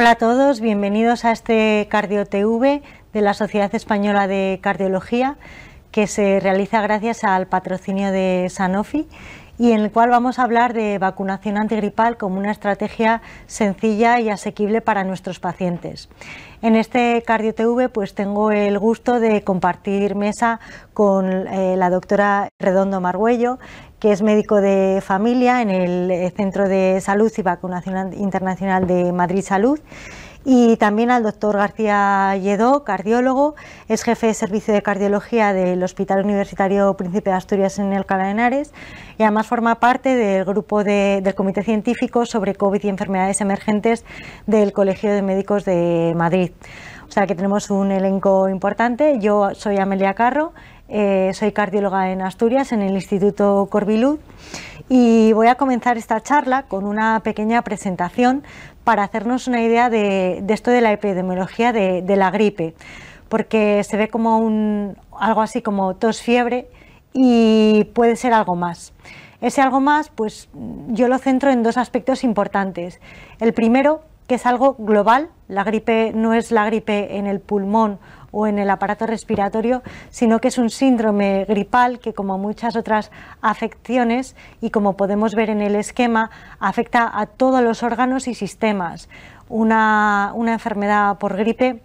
Hola a todos, bienvenidos a este Cardio TV de la Sociedad Española de Cardiología que se realiza gracias al patrocinio de Sanofi y en el cual vamos a hablar de vacunación antigripal como una estrategia sencilla y asequible para nuestros pacientes. En este Cardio TV pues tengo el gusto de compartir mesa con eh, la doctora Redondo Margüello, que es médico de familia en el eh, Centro de Salud y Vacunación Internacional de Madrid Salud y también al doctor García Lledó, cardiólogo, es jefe de servicio de cardiología del Hospital Universitario Príncipe de Asturias en el Henares y además forma parte del grupo del Comité Científico sobre COVID y enfermedades emergentes del Colegio de Médicos de Madrid. O sea que tenemos un elenco importante. Yo soy Amelia Carro, eh, soy cardióloga en Asturias, en el Instituto Corbilud, y voy a comenzar esta charla con una pequeña presentación para hacernos una idea de, esto de la epidemiología de, la gripe, porque se ve como un, algo así como tos fiebre y puede ser algo más. Ese algo más, pues yo lo centro en dos aspectos importantes. El primero, que es algo global, la gripe no es la gripe en el pulmón o en el aparato respiratorio, sino que es un síndrome gripal que, como muchas otras afecciones, y como podemos ver en el esquema, afecta a todos los órganos y sistemas. Una, una enfermedad por gripe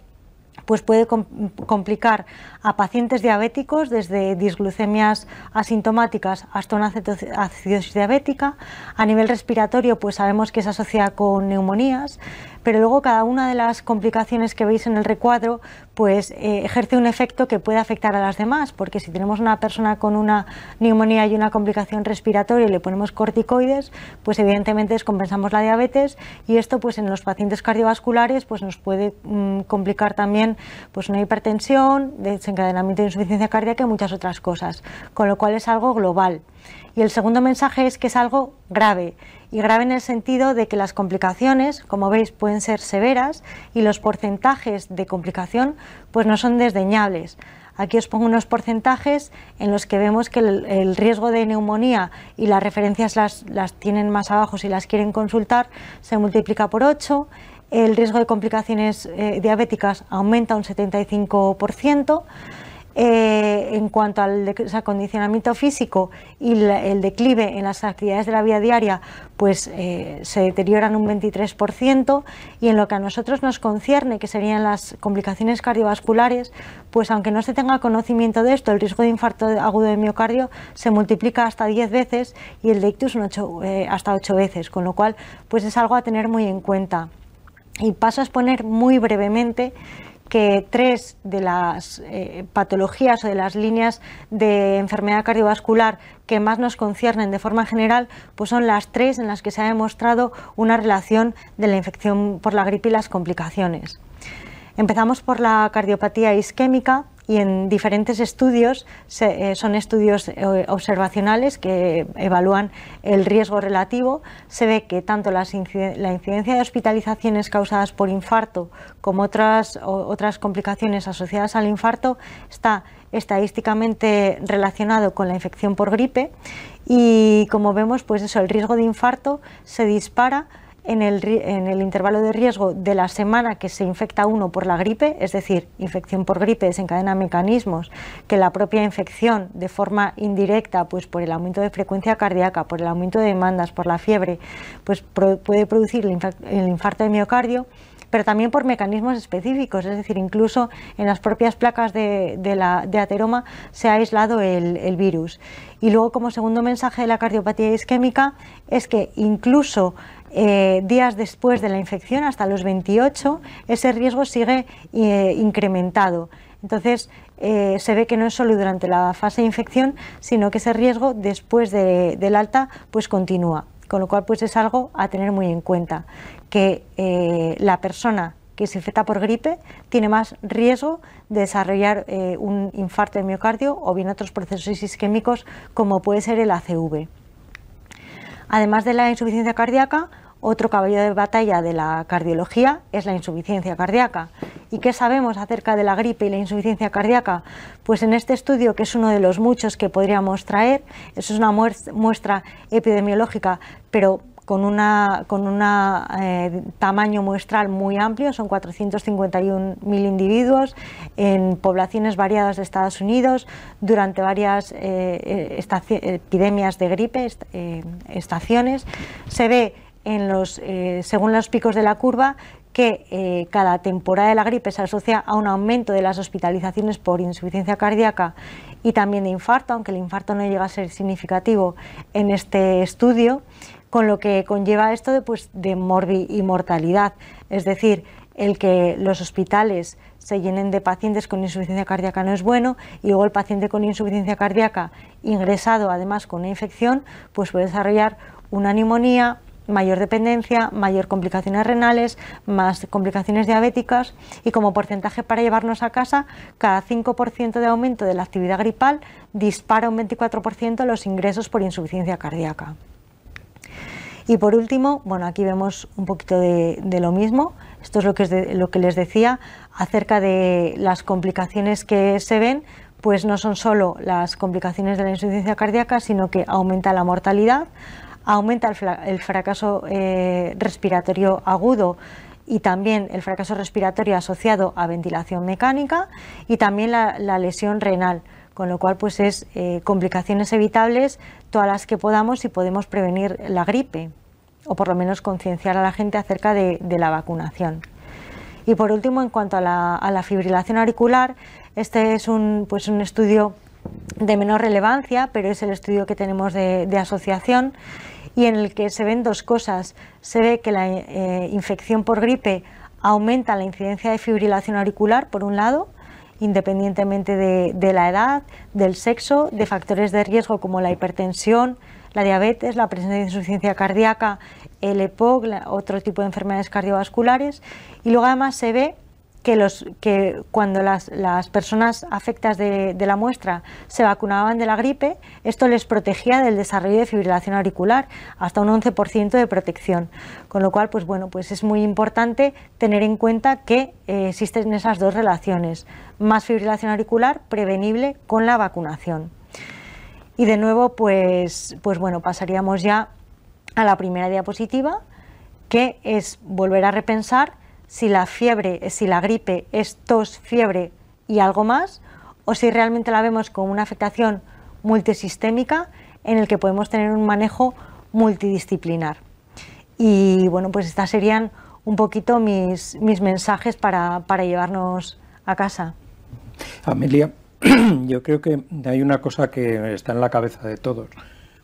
pues puede complicar a pacientes diabéticos desde disglucemias asintomáticas hasta una acidosis diabética. A nivel respiratorio, pues sabemos que se asocia con neumonías, pero luego cada una de las complicaciones que veis en el recuadro pues eh, ejerce un efecto que puede afectar a las demás, porque si tenemos una persona con una neumonía y una complicación respiratoria y le ponemos corticoides, pues evidentemente descompensamos la diabetes y esto pues en los pacientes cardiovasculares pues nos puede mm, complicar también pues una hipertensión, desencadenamiento de insuficiencia cardíaca y muchas otras cosas, con lo cual es algo global. Y el segundo mensaje es que es algo grave, y grave en el sentido de que las complicaciones, como veis, pueden ser severas y los porcentajes de complicación pues no son desdeñables. Aquí os pongo unos porcentajes en los que vemos que el, riesgo de neumonía y las referencias las, las, tienen más abajo si las quieren consultar, se multiplica por 8, el riesgo de complicaciones eh, diabéticas aumenta un 75%, eh, en cuanto al acondicionamiento físico y el declive en las actividades de la vida diaria, pues eh, se deterioran un 23% y en lo que a nosotros nos concierne, que serían las complicaciones cardiovasculares, pues aunque no se tenga conocimiento de esto, el riesgo de infarto agudo de miocardio se multiplica hasta 10 veces y el de ictus eh, hasta 8 veces, con lo cual pues es algo a tener muy en cuenta. Y paso a exponer muy brevemente que tres de las eh, patologías o de las líneas de enfermedad cardiovascular que más nos conciernen de forma general, pues son las tres en las que se ha demostrado una relación de la infección por la gripe y las complicaciones. Empezamos por la cardiopatía isquémica, y en diferentes estudios, eh, son estudios eh, observacionales que evalúan el riesgo relativo, se ve que tanto la incidencia de hospitalizaciones causadas por infarto como otras, otras complicaciones asociadas al infarto está estadísticamente relacionado con la infección por gripe y como vemos pues eso el riesgo de infarto se dispara en el, intervalo de riesgo de la semana que se infecta uno por la gripe, es decir, infección por gripe desencadena mecanismos que la propia infección de forma indirecta, pues por el aumento de frecuencia cardíaca, por el aumento de demandas, por la fiebre, pues puede producir el, infarto de miocardio pero también por mecanismos específicos, es decir, incluso en las propias placas de, ateroma se ha aislado el, virus. Y luego, como segundo mensaje de la cardiopatía isquémica, es que incluso eh, días después de la infección, hasta los 28, ese riesgo sigue eh, incrementado. Entonces, eh, se ve que no es solo durante la fase de infección, sino que ese riesgo después del alta pues continúa. Con lo cual, pues es algo a tener muy en cuenta, que la persona que se infecta por gripe tiene más riesgo de desarrollar un infarto de miocardio o bien otros procesos isquémicos como puede ser el ACV. Además de la insuficiencia cardíaca, otro caballo de batalla de la cardiología es la insuficiencia cardíaca. ¿Y qué sabemos acerca de la gripe y la insuficiencia cardíaca? Pues en este estudio, que es uno de los muchos que podríamos traer, eso es una muestra epidemiológica, pero con un con una, eh, tamaño muestral muy amplio, son 451.000 individuos en poblaciones variadas de Estados Unidos durante varias eh, epidemias de gripe, estaciones. Se ve los, según los picos de la curva que eh, cada temporada de la gripe se asocia a un aumento de las hospitalizaciones por insuficiencia cardíaca y también de infarto, aunque el infarto no llega a ser significativo en este estudio, con lo que conlleva esto de, pues, de morbi y mortalidad, es decir, el que los hospitales se llenen de pacientes con insuficiencia cardíaca no es bueno y luego el paciente con insuficiencia cardíaca ingresado además con una infección pues puede desarrollar una neumonía, mayor dependencia, mayor complicaciones renales, más complicaciones diabéticas y como porcentaje para llevarnos a casa, cada 5% de aumento de la actividad gripal dispara un 24% los ingresos por insuficiencia cardíaca. Y por último, bueno, aquí vemos un poquito de, lo mismo. Esto es lo que, es lo que les decía acerca de las complicaciones que se ven, pues no son solo las complicaciones de la insuficiencia cardíaca, sino que aumenta la mortalidad, aumenta el, fracaso eh, respiratorio agudo y también el fracaso respiratorio asociado a ventilación mecánica y también la, lesión renal, con lo cual pues es eh, complicaciones evitables todas las que podamos y podemos prevenir la gripe o por lo menos concienciar a la gente acerca de, la vacunación. Y por último, en cuanto a la, fibrilación auricular, este es un, pues un estudio de menor relevancia, pero es el estudio que tenemos de, de asociación y en el que se ven dos cosas. Se ve que la eh, infección por gripe aumenta la incidencia de fibrilación auricular, por un lado, independientemente de, la edad, del sexo, de factores de riesgo como la hipertensión, la diabetes, la presencia de insuficiencia cardíaca, el EPOC, otro tipo de enfermedades cardiovasculares. Y luego además se ve que, los, que cuando las, personas afectas de, la muestra se vacunaban de la gripe, esto les protegía del desarrollo de fibrilación auricular, hasta un 11% de protección. Con lo cual, pues bueno, pues es muy importante tener en cuenta que eh, existen esas dos relaciones, más fibrilación auricular prevenible con la vacunación. Y de nuevo, pues, pues bueno, pasaríamos ya a la primera diapositiva, que es volver a repensar si la fiebre, si la gripe es tos, fiebre y algo más, o si realmente la vemos como una afectación multisistémica en el que podemos tener un manejo multidisciplinar. Y bueno, pues estas serían un poquito mis, mis mensajes para, para llevarnos a casa. Amelia, yo creo que hay una cosa que está en la cabeza de todos.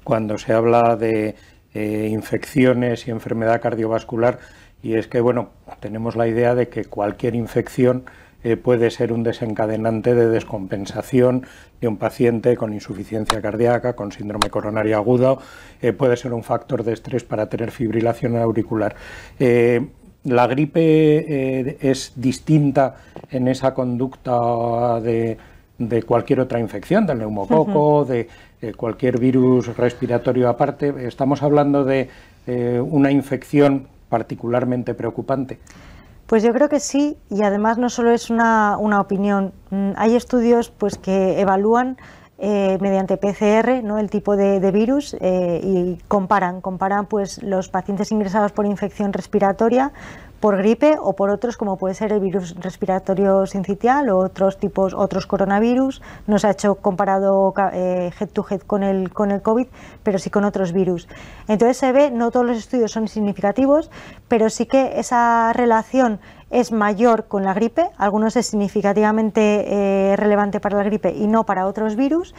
Cuando se habla de eh, infecciones y enfermedad cardiovascular, y es que, bueno, tenemos la idea de que cualquier infección eh, puede ser un desencadenante de descompensación de un paciente con insuficiencia cardíaca, con síndrome coronario agudo, eh, puede ser un factor de estrés para tener fibrilación auricular. Eh, la gripe es distinta en esa conducta de, cualquier otra infección, del neumococo, de cualquier virus respiratorio aparte. Estamos hablando de una infección particularmente preocupante? Pues yo creo que sí, y además no solo es una, opinión. Mm, hay estudios pues, que evalúan eh, mediante PCR ¿no? el tipo de, virus eh, y comparan, comparan pues, los pacientes ingresados por infección respiratoria por gripe o por otros como puede ser el virus respiratorio sincitial o otros tipos otros coronavirus. No se ha hecho comparado eh, head to head con el con el covid pero sí con otros virus. Entonces se ve no todos los estudios son significativos pero sí que esa relación es mayor con la gripe. Algunos es significativamente eh, relevante para la gripe y no para otros virus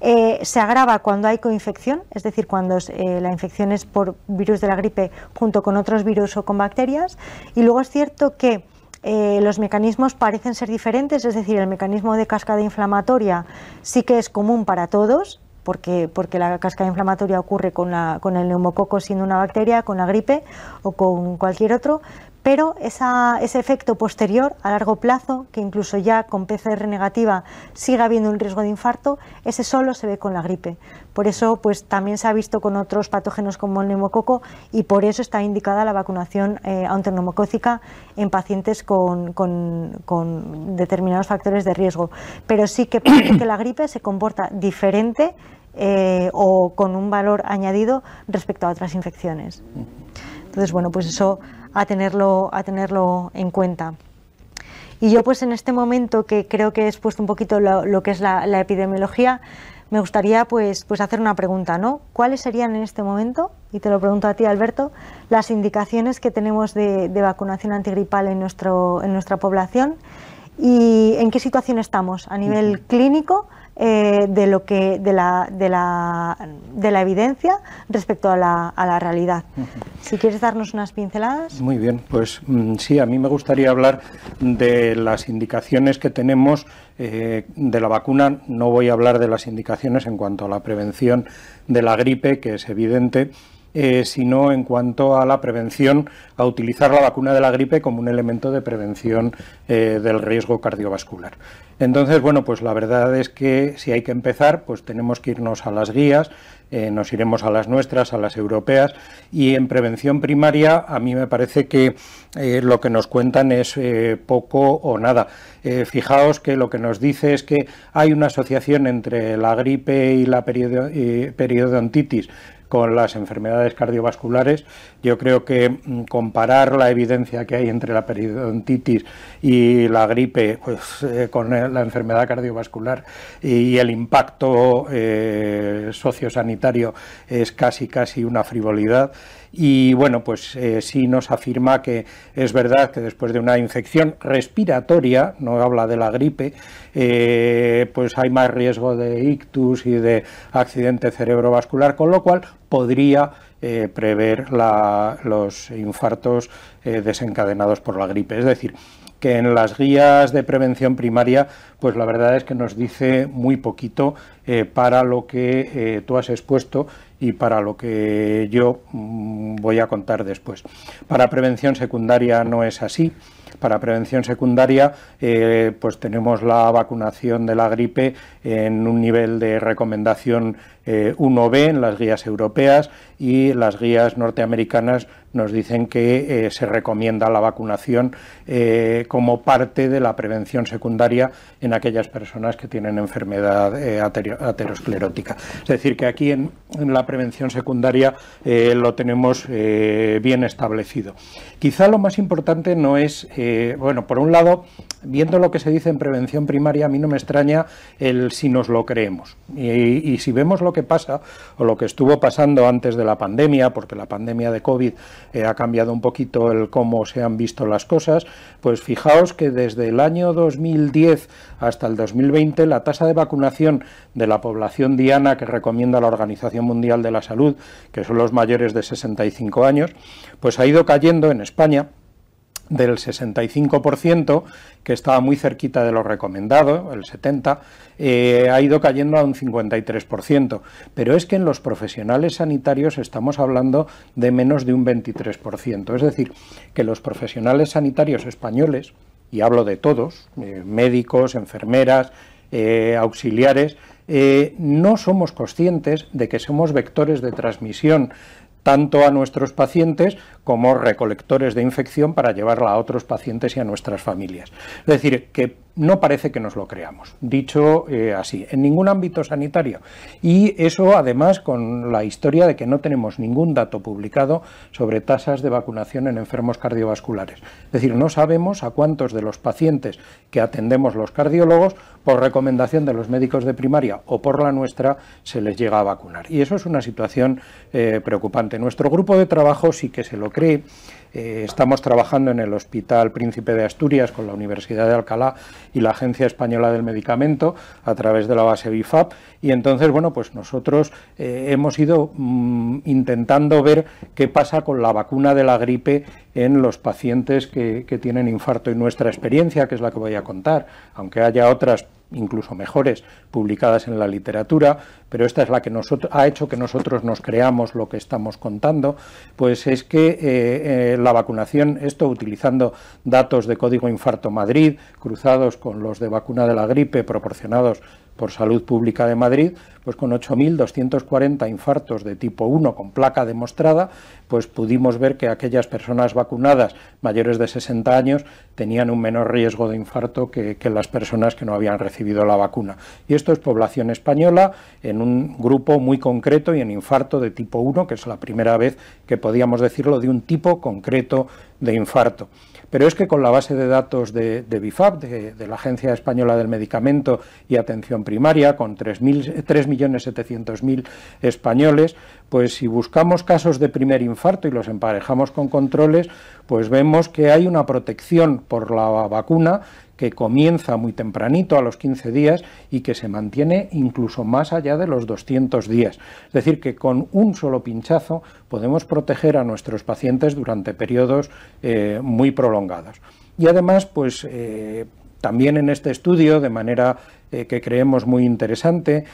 eh, se agrava cuando hay coinfección, es decir, cuando eh, la infección es por virus de la gripe junto con otros virus o con bacterias. Y luego es cierto que eh, los mecanismos parecen ser diferentes, es decir, el mecanismo de cascada inflamatoria sí que es común para todos, porque, porque la cascada inflamatoria ocurre con, la, con el neumococo siendo una bacteria, con la gripe o con cualquier otro, pero ese efecto posterior a largo plazo, que incluso ya con PCR negativa sigue habiendo un riesgo de infarto, ese solo se ve con la gripe. Por eso pues, también se ha visto con otros patógenos como el neumococo y por eso está indicada la vacunación eh, antineumocócica en pacientes con, determinados factores de riesgo. Pero sí que parece que la gripe se comporta diferente eh, o con un valor añadido respecto a otras infecciones. Entonces, bueno, pues eso a tenerlo, a tenerlo en cuenta. Y yo pues en este momento que creo que he expuesto un poquito lo, que es la, epidemiología, me gustaría pues, pues hacer una pregunta, ¿no? ¿Cuáles serían en este momento, y te lo pregunto a ti Alberto, las indicaciones que tenemos de, de vacunación antigripal en, nuestro, en nuestra población y en qué situación estamos a nivel clínico? Eh, de, lo que, de, la, de, la, de la evidencia respecto a la, a la realidad. Si quieres darnos unas pinceladas. Muy bien, pues mm, sí, a mí me gustaría hablar de las indicaciones que tenemos eh, de la vacuna. No voy a hablar de las indicaciones en cuanto a la prevención de la gripe, que es evidente. Eh, sino en cuanto a la prevención, a utilizar la vacuna de la gripe como un elemento de prevención del riesgo cardiovascular. Entonces, bueno, pues la verdad es que si hay que empezar, pues tenemos que irnos a las guías, eh, nos iremos a las nuestras, a las europeas, y en prevención primaria a mí me parece que eh, lo que nos cuentan es eh, poco o nada. fijaos que lo que nos dice es que hay una asociación entre la gripe y la periodontitis con las enfermedades cardiovasculares. Yo creo que mm, comparar la evidencia que hay entre la periodontitis y la gripe pues, eh, con la enfermedad cardiovascular y el impacto eh, sociosanitario es casi casi una frivolidad. Y bueno, pues eh, sí nos afirma que es verdad que después de una infección respiratoria, no habla de la gripe, eh, pues hay más riesgo de ictus y de accidente cerebrovascular, con lo cual podría eh, prever los infartos desencadenados por la gripe. Es decir, que en las guías de prevención primaria, pues la verdad es que nos dice muy poquito para lo que tú has expuesto y para lo que yo mm, voy a contar después. Para prevención secundaria no es así. Para prevención secundaria, eh, pues tenemos la vacunación de la gripe en un nivel de recomendación 1B eh, en las guías europeas y las guías norteamericanas nos dicen que eh, se recomienda la vacunación como parte de la prevención secundaria en aquellas personas que tienen enfermedad aterosclerótica. Es decir, que aquí en, en la prevención secundaria lo tenemos bien establecido. Quizá lo más importante no es bueno, por un lado, viendo lo que se dice en prevención primaria, a mí no me extraña el si nos lo creemos. Y, si vemos lo que pasa o lo que estuvo pasando antes de la pandemia, porque la pandemia de COVID eh, ha cambiado un poquito el cómo se han visto las cosas, pues fijaos que desde el año 2010 hasta el 2020 la tasa de vacunación de la población diana que recomienda la Organización Mundial de la Salud, que son los mayores de 65 años, pues ha ido cayendo en España del 65%, que estaba muy cerquita de lo recomendado, el 70%, eh, ha ido cayendo a un 53%. Pero es que en los profesionales sanitarios estamos hablando de menos de un 23%. Es decir, que los profesionales sanitarios españoles, y hablo de todos, eh, médicos, enfermeras, eh, auxiliares, no somos conscientes de que somos vectores de transmisión tanto a nuestros pacientes como recolectores de infección para llevarla a otros pacientes y a nuestras familias. Es decir, que no parece que nos lo creamos, dicho eh, así, en ningún ámbito sanitario. Y eso además con la historia de que no tenemos ningún dato publicado sobre tasas de vacunación en enfermos cardiovasculares. Es decir, no sabemos a cuántos de los pacientes que atendemos los cardiólogos, por recomendación de los médicos de primaria o por la nuestra, se les llega a vacunar. Y eso es una situación eh, preocupante. Nuestro grupo de trabajo sí que se lo Eh, estamos trabajando en el Hospital Príncipe de Asturias con la Universidad de Alcalá y la Agencia Española del Medicamento a través de la base BIFAP y entonces, bueno, pues nosotros eh, hemos ido mm, intentando ver qué pasa con la vacuna de la gripe en los pacientes que tienen infarto. Y nuestra experiencia, que es la que voy a contar, aunque haya otras incluso mejores, publicadas en la literatura, pero esta es la que ha hecho que nosotros nos creamos lo que estamos contando, pues es que eh, eh, la vacunación, esto utilizando datos de Código Infarto Madrid, cruzados con los de vacuna de la gripe proporcionados por Salud Pública de Madrid, pues con 8.240 infartos de tipo 1 con placa demostrada, pues pudimos ver que aquellas personas vacunadas mayores de 60 años tenían un menor riesgo de infarto que, las personas que no habían recibido la vacuna. Y esto es población española en un grupo muy concreto y en infarto de tipo 1, que es la primera vez que podíamos decirlo de un tipo concreto de infarto. Pero es que con la base de datos de, BIFAP, de, la Agencia Española del Medicamento y Atención Primaria, con 3.700.000 españoles, pues si buscamos casos de primer infarto y los emparejamos con controles, pues vemos que hay una protección por la vacuna que comienza muy tempranito, a los 15 días, y que se mantiene incluso más allá de los 200 días. Es decir, que con un solo pinchazo podemos proteger a nuestros pacientes durante periodos eh, muy prolongados. Y además, pues eh, también en este estudio, de manera eh, que creemos muy interesante,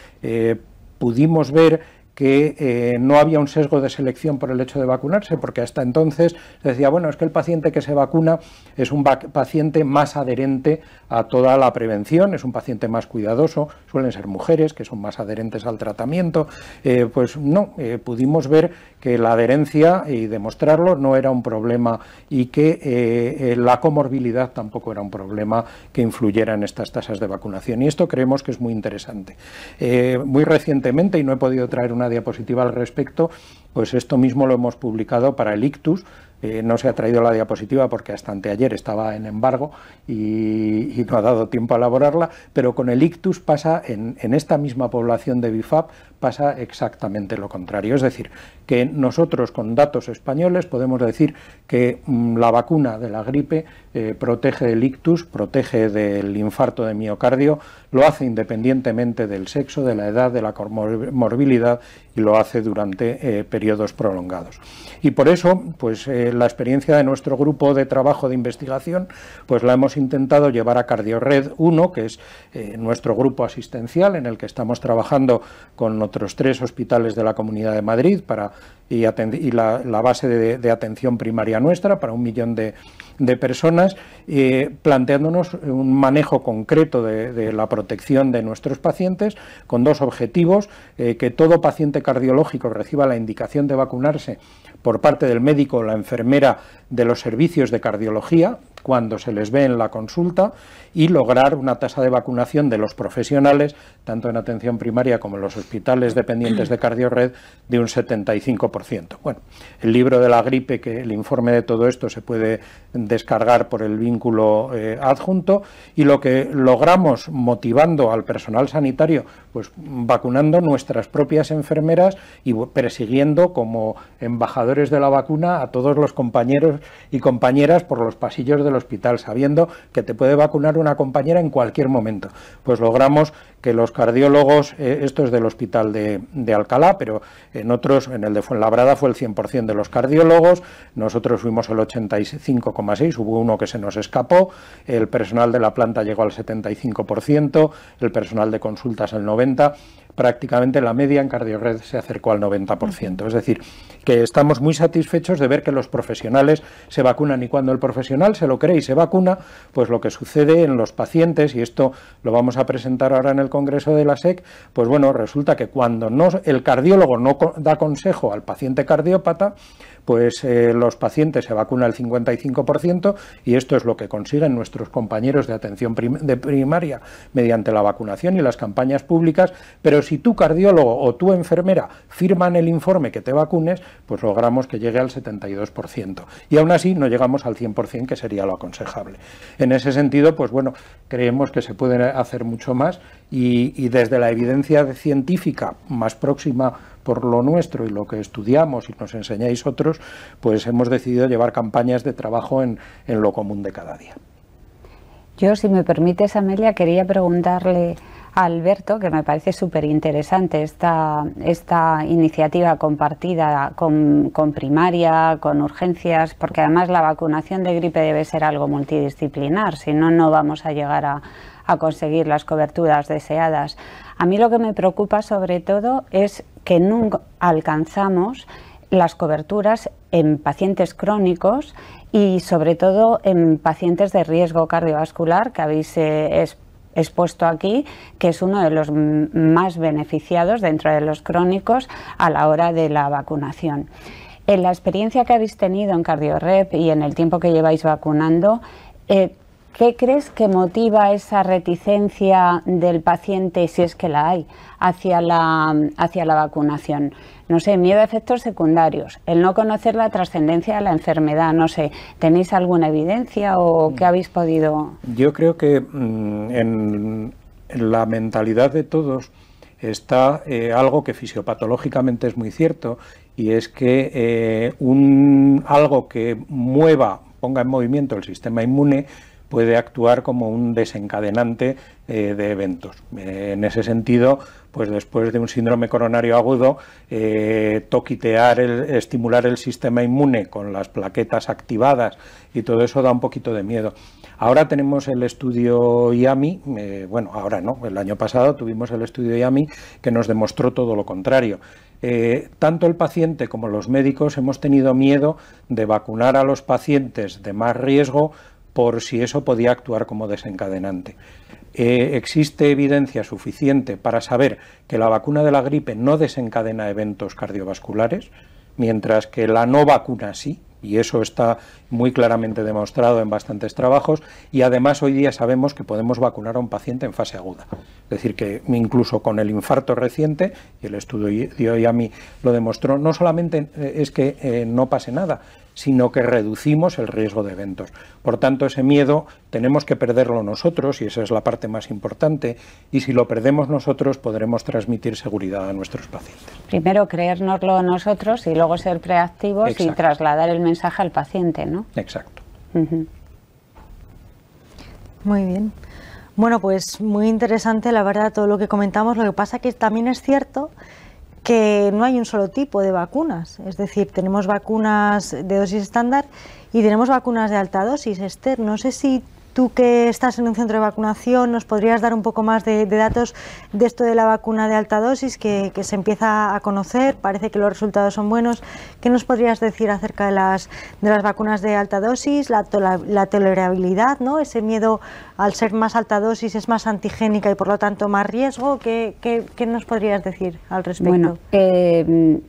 pudimos ver que eh, no había un sesgo de selección por el hecho de vacunarse, porque hasta entonces se decía, bueno, es que el paciente que se vacuna es un paciente más adherente a toda la prevención, es un paciente más cuidadoso, suelen ser mujeres que son más adherentes al tratamiento, eh, pues no, eh, pudimos ver que la adherencia y demostrarlo no era un problema y que la comorbilidad tampoco era un problema que influyera en estas tasas de vacunación. Y esto creemos que es muy interesante. muy recientemente, y no he podido traer una diapositiva al respecto, pues esto mismo lo hemos publicado para el ictus, eh, no se ha traído la diapositiva porque hasta anteayer estaba en embargo y, no ha dado tiempo a elaborarla, pero con el ictus pasa en, en, esta misma población de BIFAP pasa exactamente lo contrario. Es decir, que nosotros con datos españoles podemos decir que mm, la vacuna de la gripe eh, protege del ictus, protege del infarto de miocardio, lo hace independientemente del sexo, de la edad, de la morbilidad y lo hace durante eh, periodos prolongados. Y por eso, pues eh, la experiencia de nuestro grupo de trabajo de investigación, pues la hemos intentado llevar a CardioRed 1, que es nuestro grupo asistencial en el que estamos trabajando con otros tres hospitales de la Comunidad de Madrid para y, la, base de, atención primaria nuestra para un millón de, personas, planteándonos un manejo concreto de, la protección de nuestros pacientes con dos objetivos, eh, que todo paciente cardiológico reciba la indicación de vacunarse por parte del médico o la enfermera de los servicios de cardiología cuando se les ve en la consulta y lograr una tasa de vacunación de los profesionales, tanto en atención primaria como en los hospitales dependientes de Cardiored, de un 75%. Bueno, el libro de la gripe, que el informe de todo esto se puede descargar por el vínculo eh, adjunto y lo que logramos motivando al personal sanitario, pues vacunando nuestras propias enfermeras y persiguiendo como embajadores de la vacuna a todos los compañeros y compañeras por los pasillos del hospital, sabiendo que te puede vacunar una compañera en cualquier momento. Pues logramos que los cardiólogos, eh, esto es del hospital de, Alcalá, pero en otros, en el de Fuenlabrada fue el 100% de los cardiólogos, nosotros fuimos el 85,6, hubo uno que se nos escapó, el personal de la planta llegó al 75%, el personal de consultas al 90%, prácticamente la media en Cardiored se acercó al 90%. Es decir, que estamos muy satisfechos de ver que los profesionales se vacunan y cuando el profesional se lo cree y se vacuna, pues lo que sucede en los pacientes, y esto lo vamos a presentar ahora en el Congreso de la SEC, pues bueno, resulta que cuando no, el cardiólogo no da consejo al paciente cardiópata, pues eh, los pacientes se vacunan el 55% y esto es lo que consiguen nuestros compañeros de atención de primaria mediante la vacunación y las campañas públicas, pero si tu cardiólogo o tu enfermera firman el informe que te vacunes, pues logramos que llegue al 72%. Y aún así no llegamos al 100%, que sería lo aconsejable. En ese sentido, pues bueno, creemos que se puede hacer mucho más y desde la evidencia científica más próxima por lo nuestro y lo que estudiamos y nos enseñáis otros, pues hemos decidido llevar campañas de trabajo en, lo común de cada día. Yo, si me permites, Amelia, quería preguntarle a Alberto, que me parece súper interesante esta, esta iniciativa compartida con, con, primaria, con urgencias, porque además la vacunación de gripe debe ser algo multidisciplinar, si no, no vamos a llegar a, a conseguir las coberturas deseadas. A mí lo que me preocupa sobre todo es que nunca alcanzamos las coberturas en pacientes crónicos y sobre todo en pacientes de riesgo cardiovascular que habéis eh, expuesto aquí, que es uno de los más beneficiados dentro de los crónicos a la hora de la vacunación. En la experiencia que habéis tenido en CardioRep y en el tiempo que lleváis vacunando, eh, ¿Qué crees que motiva esa reticencia del paciente, si es que la hay, hacia la, hacia la vacunación? No sé, miedo a efectos secundarios, el no conocer la trascendencia de la enfermedad, no sé, ¿tenéis alguna evidencia o qué habéis podido...? Yo creo que mm, en, la mentalidad de todos está eh, algo que fisiopatológicamente es muy cierto y es que eh, un, algo que mueva, ponga en movimiento el sistema inmune, puede actuar como un desencadenante eh, de eventos. Eh, en ese sentido, pues después de un síndrome coronario agudo, eh, toquitear, el, estimular el sistema inmune con las plaquetas activadas y todo eso da un poquito de miedo. Ahora tenemos el estudio IAMI, bueno, ahora no, el año pasado tuvimos el estudio IAMI que nos demostró todo lo contrario. tanto el paciente como los médicos hemos tenido miedo de vacunar a los pacientes de más riesgo por si eso podía actuar como desencadenante. Eh, existe evidencia suficiente para saber que la vacuna de la gripe no desencadena eventos cardiovasculares, mientras que la no vacuna sí, y eso está muy claramente demostrado en bastantes trabajos y además hoy día sabemos que podemos vacunar a un paciente en fase aguda. Es decir, que incluso con el infarto reciente, y el estudio de hoy a mí lo demostró, no solamente eh, es que eh, no pase nada, sino que reducimos el riesgo de eventos. Por tanto, ese miedo tenemos que perderlo nosotros, y esa es la parte más importante, y si lo perdemos nosotros podremos transmitir seguridad a nuestros pacientes. Primero creérnoslo nosotros y luego ser preactivos y trasladar el mensaje al paciente, ¿no? Exacto. Muy bien. Bueno, pues muy interesante la verdad todo lo que comentamos. Lo que pasa que también es cierto que no hay un solo tipo de vacunas. Es decir, tenemos vacunas de dosis estándar y tenemos vacunas de alta dosis. Esther, no sé si Tú que estás en un centro de vacunación, ¿nos podrías dar un poco más de, datos de esto de la vacuna de alta dosis que, se empieza a conocer? Parece que los resultados son buenos. ¿Qué nos podrías decir acerca de las, de las vacunas de alta dosis, la, tolerabilidad, ¿no? ese miedo al ser más alta dosis es más antigénica y por lo tanto más riesgo? ¿Qué, nos podrías decir al respecto? Bueno, eh,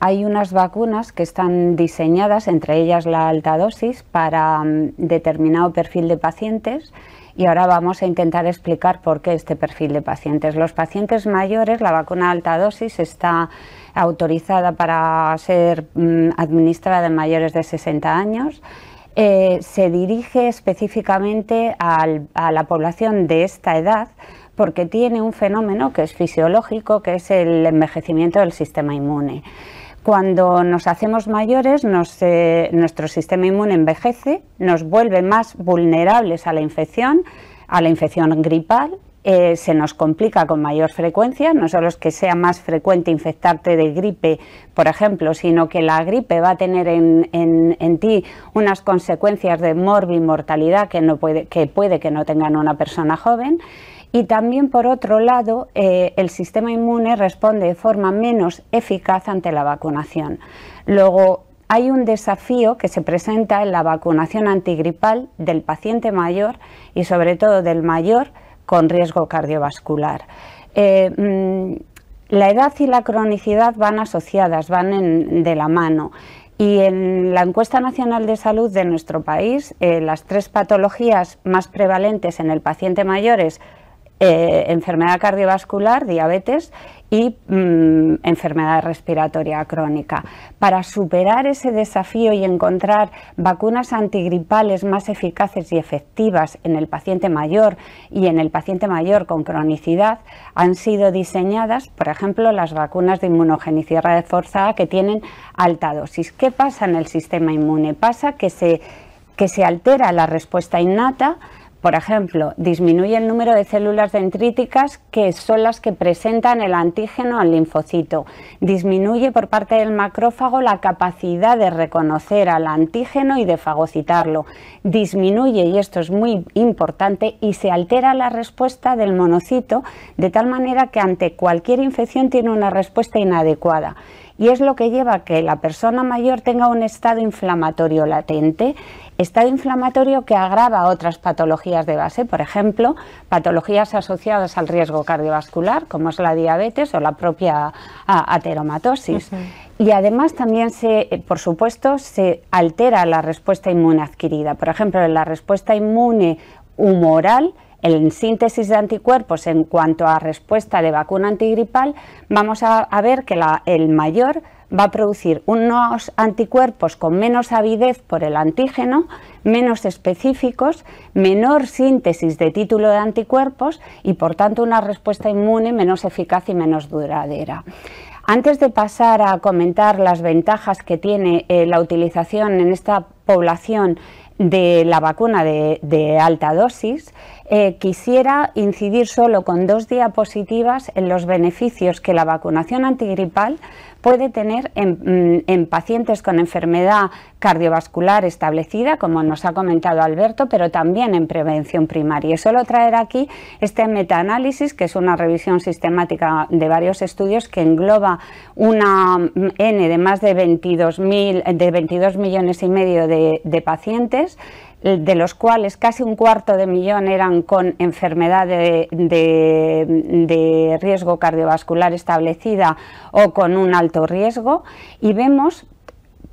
hay unas vacunas que están diseñadas, entre ellas la alta dosis, para mm, determinado perfil de pacientes y ahora vamos a intentar explicar por qué este perfil de pacientes. Los pacientes mayores, la vacuna alta dosis está autorizada para ser mm, administrada en mayores de 60 años. Eh, se dirige específicamente a la población de esta edad porque tiene un fenómeno que es fisiológico, que es el envejecimiento del sistema inmune. Cuando nos hacemos mayores, eh, nuestro sistema inmune envejece, nos vuelve más vulnerables a la infección, a la infección gripal, eh, se nos complica con mayor frecuencia, no solo es que sea más frecuente infectarte de gripe, por ejemplo, sino que la gripe va a tener en, ti unas consecuencias de morbimortalidad que, no puede, que puede que no tengan una persona joven. Y también, por otro lado, eh, el sistema inmune responde de forma menos eficaz ante la vacunación. Luego, hay un desafío que se presenta en la vacunación antigripal del paciente mayor y sobre todo del mayor con riesgo cardiovascular. Eh, mm, la edad y la cronicidad van asociadas, van de la mano. Y en la encuesta nacional de salud de nuestro país, eh, las tres patologías más prevalentes en el paciente mayor es eh, enfermedad cardiovascular, diabetes y mm, enfermedad respiratoria crónica. Para superar ese desafío y encontrar vacunas antigripales más eficaces y efectivas en el paciente mayor y en el paciente mayor con cronicidad, han sido diseñadas, por ejemplo, las vacunas de inmunogenicidad reforzada que tienen alta dosis. ¿Qué pasa en el sistema inmune? Pasa que se, que se altera la respuesta innata, por ejemplo, disminuye el número de células dendríticas que son las que presentan el antígeno al linfocito. Disminuye por parte del macrófago la capacidad de reconocer al antígeno y de fagocitarlo. Disminuye, y esto es muy importante, y se altera la respuesta del monocito de tal manera que ante cualquier infección tiene una respuesta inadecuada y es lo que lleva a que la persona mayor tenga un estado inflamatorio latente, estado inflamatorio que agrava otras patologías de base, por ejemplo, patologías asociadas al riesgo cardiovascular, como es la diabetes o la propia ateromatosis. Y además también se, por supuesto, se altera la respuesta inmune adquirida. Por ejemplo, en la respuesta inmune humoral, en síntesis de anticuerpos en cuanto a respuesta de vacuna antigripal, vamos a, ver que el mayor va a producir unos anticuerpos con menos avidez por el antígeno, menos específicos, menor síntesis de título de anticuerpos y por tanto una respuesta inmune menos eficaz y menos duradera. Antes de pasar a comentar las ventajas que tiene eh, la utilización en esta población de la vacuna de, alta dosis, eh, quisiera incidir solo con dos diapositivas en los beneficios que la vacunación antigripal puede tener mm, en, pacientes con enfermedad cardiovascular establecida, como nos ha comentado Alberto, pero también en prevención primaria. Y solo traer aquí este metaanálisis, que es una revisión sistemática de varios estudios que engloba una N de más de 22, de 22 millones y medio de pacientes de los cuales casi un cuarto de millón eran con enfermedad de, riesgo cardiovascular establecida o con un alto riesgo, y vemos,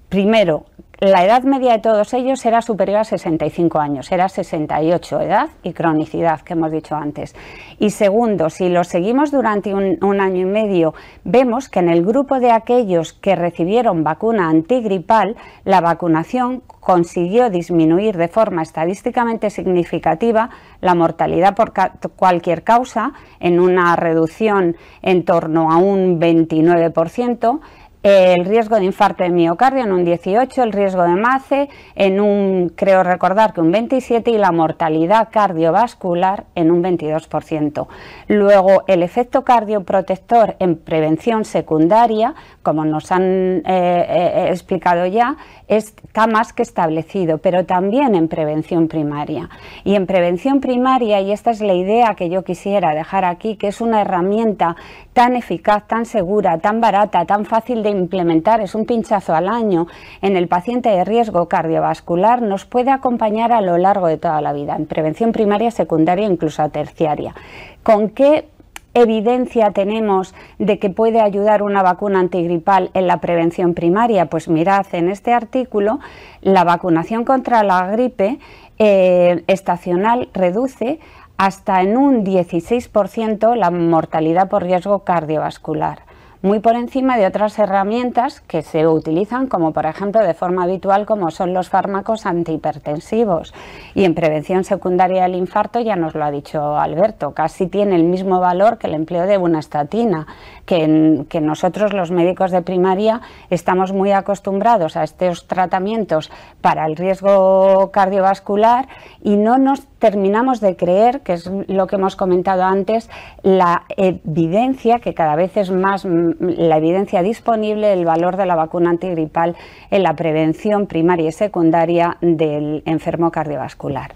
primero, la edad media de todos ellos era superior a 65 años, era 68 edad y cronicidad que hemos dicho antes. Y segundo, si lo seguimos durante un, año y medio, vemos que en el grupo de aquellos que recibieron vacuna antigripal, la vacunación consiguió disminuir de forma estadísticamente significativa la mortalidad por cualquier causa en una reducción en torno a un 29%, el riesgo de infarto de miocardio en un 18, el riesgo de MACE en un, creo recordar que un 27 y la mortalidad cardiovascular en un 22%. Luego, el efecto cardioprotector en prevención secundaria, como nos han eh, eh, explicado ya, está más que establecido, pero también en prevención primaria. Y en prevención primaria, y esta es la idea que yo quisiera dejar aquí, que es una herramienta tan eficaz, tan segura, tan barata, tan fácil de implementar, es un pinchazo al año en el paciente de riesgo cardiovascular, nos puede acompañar a lo largo de toda la vida, en prevención primaria, secundaria, incluso terciaria. ¿Con qué evidencia tenemos de que puede ayudar una vacuna antigripal en la prevención primaria? Pues mirad, en este artículo, la vacunación contra la gripe eh, estacional reduce hasta en un 16% la mortalidad por riesgo cardiovascular muy por encima de otras herramientas que se utilizan como por ejemplo de forma habitual como son los fármacos antihipertensivos. Y en prevención secundaria del infarto ya nos lo ha dicho Alberto, casi tiene el mismo valor que el empleo de una estatina, que, que nosotros los médicos de primaria estamos muy acostumbrados a estos tratamientos para el riesgo cardiovascular y no nos terminamos de creer, que es lo que hemos comentado antes, la evidencia, que cada vez es más la evidencia disponible del valor de la vacuna antigripal en la prevención primaria y secundaria del enfermo cardiovascular.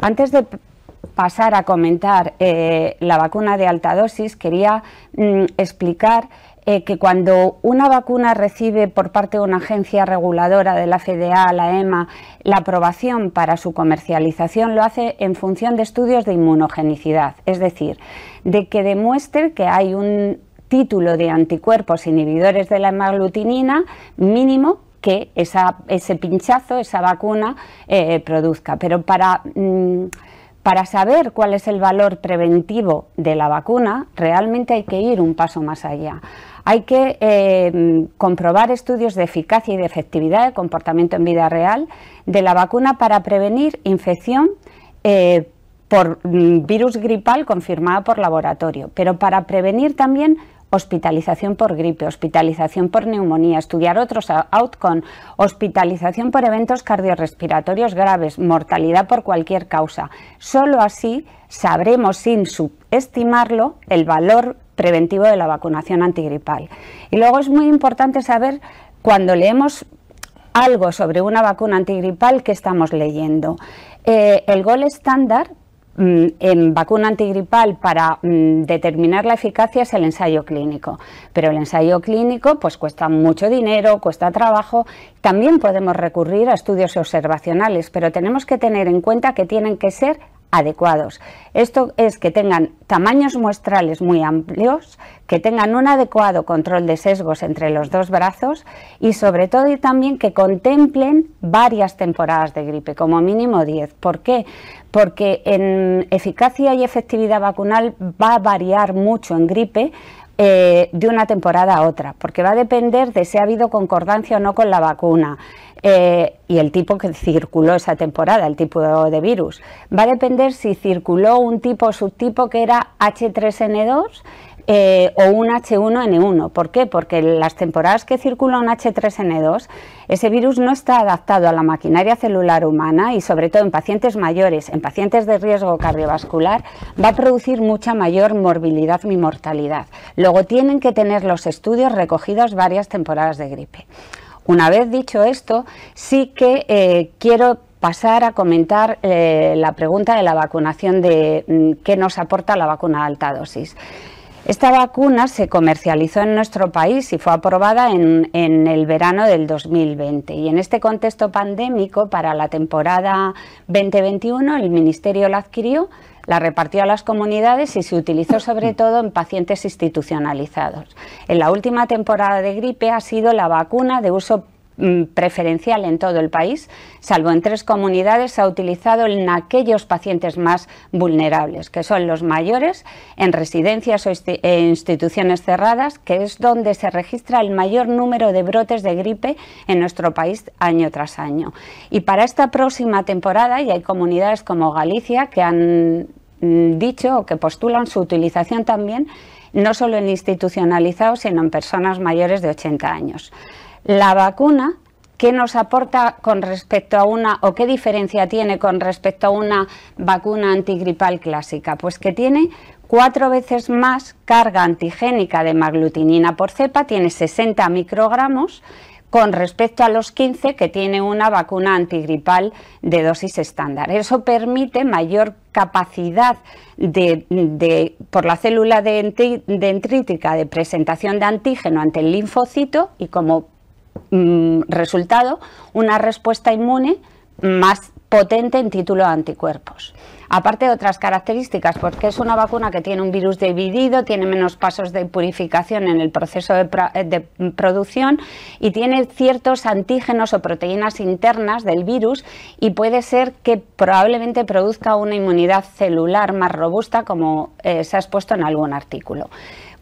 Antes de pasar a comentar eh, la vacuna de alta dosis, quería mm, explicar eh, que cuando una vacuna recibe por parte de una agencia reguladora de la FDA, la EMA, la aprobación para su comercialización, lo hace en función de estudios de inmunogenicidad, es decir, de que demuestre que hay un título de anticuerpos inhibidores de la hemaglutinina mínimo que ese pinchazo, esa vacuna, eh, produzca. Pero para... Mm, para saber cuál es el valor preventivo de la vacuna, realmente hay que ir un paso más allá. Hay que eh, comprobar estudios de eficacia y de efectividad de comportamiento en vida real de la vacuna para prevenir infección eh, por mm, virus gripal confirmada por laboratorio, pero para prevenir también hospitalización por gripe, hospitalización por neumonía, estudiar otros outcomes, hospitalización por eventos cardiorrespiratorios graves, mortalidad por cualquier causa. Solo así sabremos sin subestimarlo el valor preventivo de la vacunación antigripal. Y luego es muy importante saber cuando leemos algo sobre una vacuna antigripal que estamos leyendo. Eh, el gol estándar en vacuna antigripal para mm, determinar la eficacia es el ensayo clínico. Pero el ensayo clínico pues cuesta mucho dinero, cuesta trabajo. También podemos recurrir a estudios observacionales, pero tenemos que tener en cuenta que tienen que ser adecuados. Esto es que tengan tamaños muestrales muy amplios, que tengan un adecuado control de sesgos entre los dos brazos y sobre todo y también que contemplen varias temporadas de gripe, como mínimo 10. ¿Por qué? Porque en eficacia y efectividad vacunal va a variar mucho en gripe, eh, de una temporada a otra, porque va a depender de si ha habido concordancia o no con la vacuna eh, y el tipo que circuló esa temporada, el tipo de virus. Va a depender si circuló un tipo o subtipo que era H3N2 eh, o un H1N1. ¿Por qué? Porque en las temporadas que circula un H3N2, ese virus no está adaptado a la maquinaria celular humana y sobre todo en pacientes mayores, en pacientes de riesgo cardiovascular, va a producir mucha mayor morbilidad y mortalidad. Luego tienen que tener los estudios recogidos varias temporadas de gripe. Una vez dicho esto, sí que eh, quiero pasar a comentar eh, la pregunta de la vacunación de mm, qué nos aporta la vacuna de alta dosis. Esta vacuna se comercializó en nuestro país y fue aprobada en, el verano del 2020. Y en este contexto pandémico, para la temporada 2021, el Ministerio la adquirió, la repartió a las comunidades y se utilizó sobre todo en pacientes institucionalizados. En la última temporada de gripe ha sido la vacuna de uso preferencial en todo el país, salvo en tres comunidades, se ha utilizado en aquellos pacientes más vulnerables, que son los mayores, en residencias o e instituciones cerradas, que es donde se registra el mayor número de brotes de gripe en nuestro país año tras año. Y para esta próxima temporada, y hay comunidades como Galicia que han mm, dicho o que postulan su utilización también, no solo en institucionalizados, sino en personas mayores de 80 años. La vacuna, ¿qué nos aporta con respecto a una, o qué diferencia tiene con respecto a una vacuna antigripal clásica? Pues que tiene cuatro veces más carga antigénica de maglutinina por cepa, tiene 60 microgramos con respecto a los 15 que tiene una vacuna antigripal de dosis estándar. Eso permite mayor capacidad de, por la célula dendrítica de presentación de antígeno ante el linfocito y como Mm, resultado una respuesta inmune más potente en título de anticuerpos. Aparte de otras características, porque es una vacuna que tiene un virus dividido, tiene menos pasos de purificación en el proceso de, de, producción y tiene ciertos antígenos o proteínas internas del virus y puede ser que probablemente produzca una inmunidad celular más robusta, como eh, se ha expuesto en algún artículo.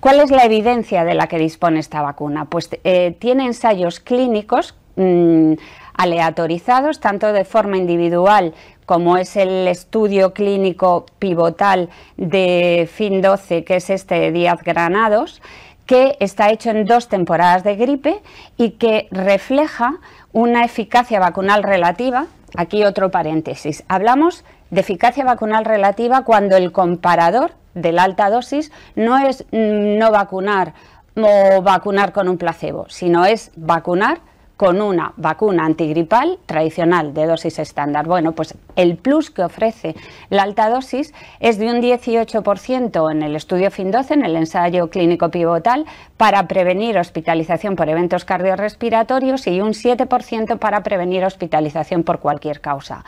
¿Cuál es la evidencia de la que dispone esta vacuna? Pues eh, tiene ensayos clínicos mm, aleatorizados, tanto de forma individual como es el estudio clínico pivotal de FIN 12, que es este de Díaz Granados, que está hecho en dos temporadas de gripe y que refleja una eficacia vacunal relativa. Aquí otro paréntesis. Hablamos de eficacia vacunal relativa cuando el comparador de la alta dosis no es mm, no vacunar o vacunar con un placebo, sino es vacunar con una vacuna antigripal tradicional de dosis estándar. Bueno, pues el plus que ofrece la alta dosis es de un 18% en el estudio FIN12, en el ensayo clínico pivotal, para prevenir hospitalización por eventos cardiorrespiratorios y un 7% para prevenir hospitalización por cualquier causa.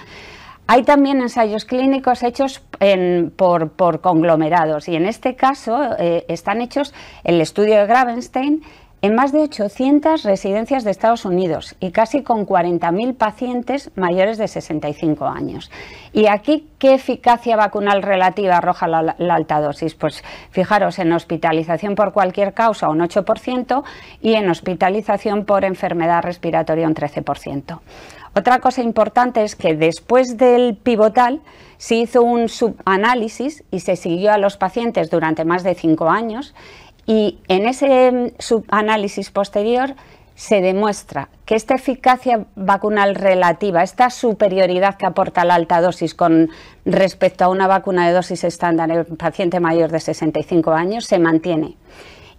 Hay también ensayos clínicos hechos por, conglomerados y en este caso eh, están hechos el estudio de Gravenstein en más de 800 residencias de Estados Unidos y casi con 40.000 pacientes mayores de 65 años. ¿Y aquí qué eficacia vacunal relativa arroja la, alta dosis? Pues fijaros, en hospitalización por cualquier causa un 8% y en hospitalización por enfermedad respiratoria un 13%. Otra cosa importante es que después del pivotal se hizo un subanálisis y se siguió a los pacientes durante más de cinco años y en ese subanálisis posterior se demuestra que esta eficacia vacunal relativa, esta superioridad que aporta la alta dosis con respecto a una vacuna de dosis estándar en un paciente mayor de 65 años se mantiene,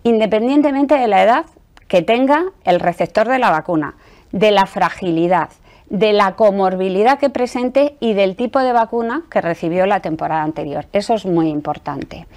independientemente de la edad que tenga el receptor de la vacuna, de la fragilidad, de la comorbilidad que presente y del tipo de vacuna que recibió la temporada anterior. Eso es muy importante.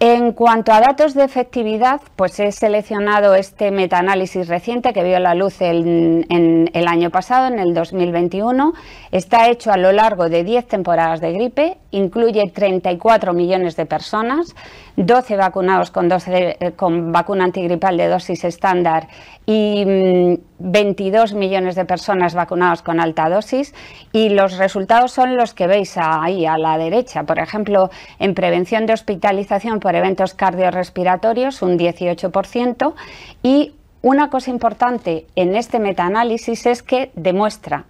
En cuanto a datos de efectividad, pues he seleccionado este metaanálisis reciente que vio la luz en, el año pasado, en el 2021. Está hecho a lo largo de 10 temporadas de gripe, incluye 34 millones de personas, 12 vacunados con, eh, con vacuna antigripal de dosis estándar y 22 mm, millones de personas vacunadas con alta dosis y los resultados son los que veis ahí a la derecha. Por ejemplo, en prevención de hospitalización por eventos cardiorrespiratorios un 18% y una cosa importante en este metaanálisis es que demuestra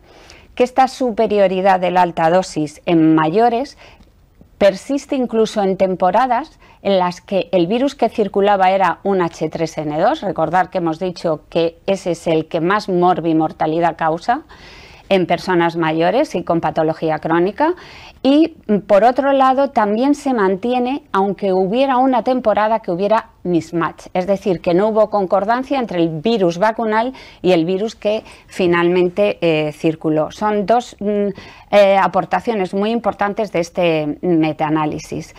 que esta superioridad de la alta dosis en mayores persiste incluso en temporadas en las que el virus que circulaba era un H3N2, recordar que hemos dicho que ese es el que más morbimortalidad causa en personas mayores y con patología crónica. Y por otro lado, también se mantiene, aunque hubiera una temporada que hubiera mismatch, es decir, que no hubo concordancia entre el virus vacunal y el virus que finalmente eh, circuló. Son dos mm, eh, aportaciones muy importantes de este metaanálisis.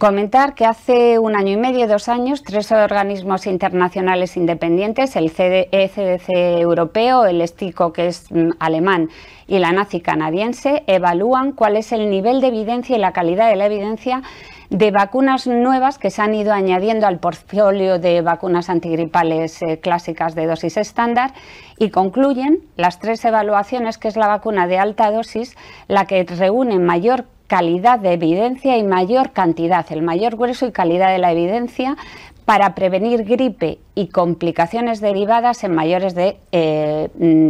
Comentar que hace un año y medio, dos años, tres organismos internacionales independientes, el CDC e europeo, el STICO, que es mm, alemán, y la NACI canadiense, evalúan cuál es el nivel de evidencia y la calidad de la evidencia de vacunas nuevas que se han ido añadiendo al portfolio de vacunas antigripales eh, clásicas de dosis estándar y concluyen las tres evaluaciones que es la vacuna de alta dosis, la que reúne mayor calidad de evidencia y mayor cantidad, el mayor grueso y calidad de la evidencia para prevenir gripe y complicaciones derivadas en mayores de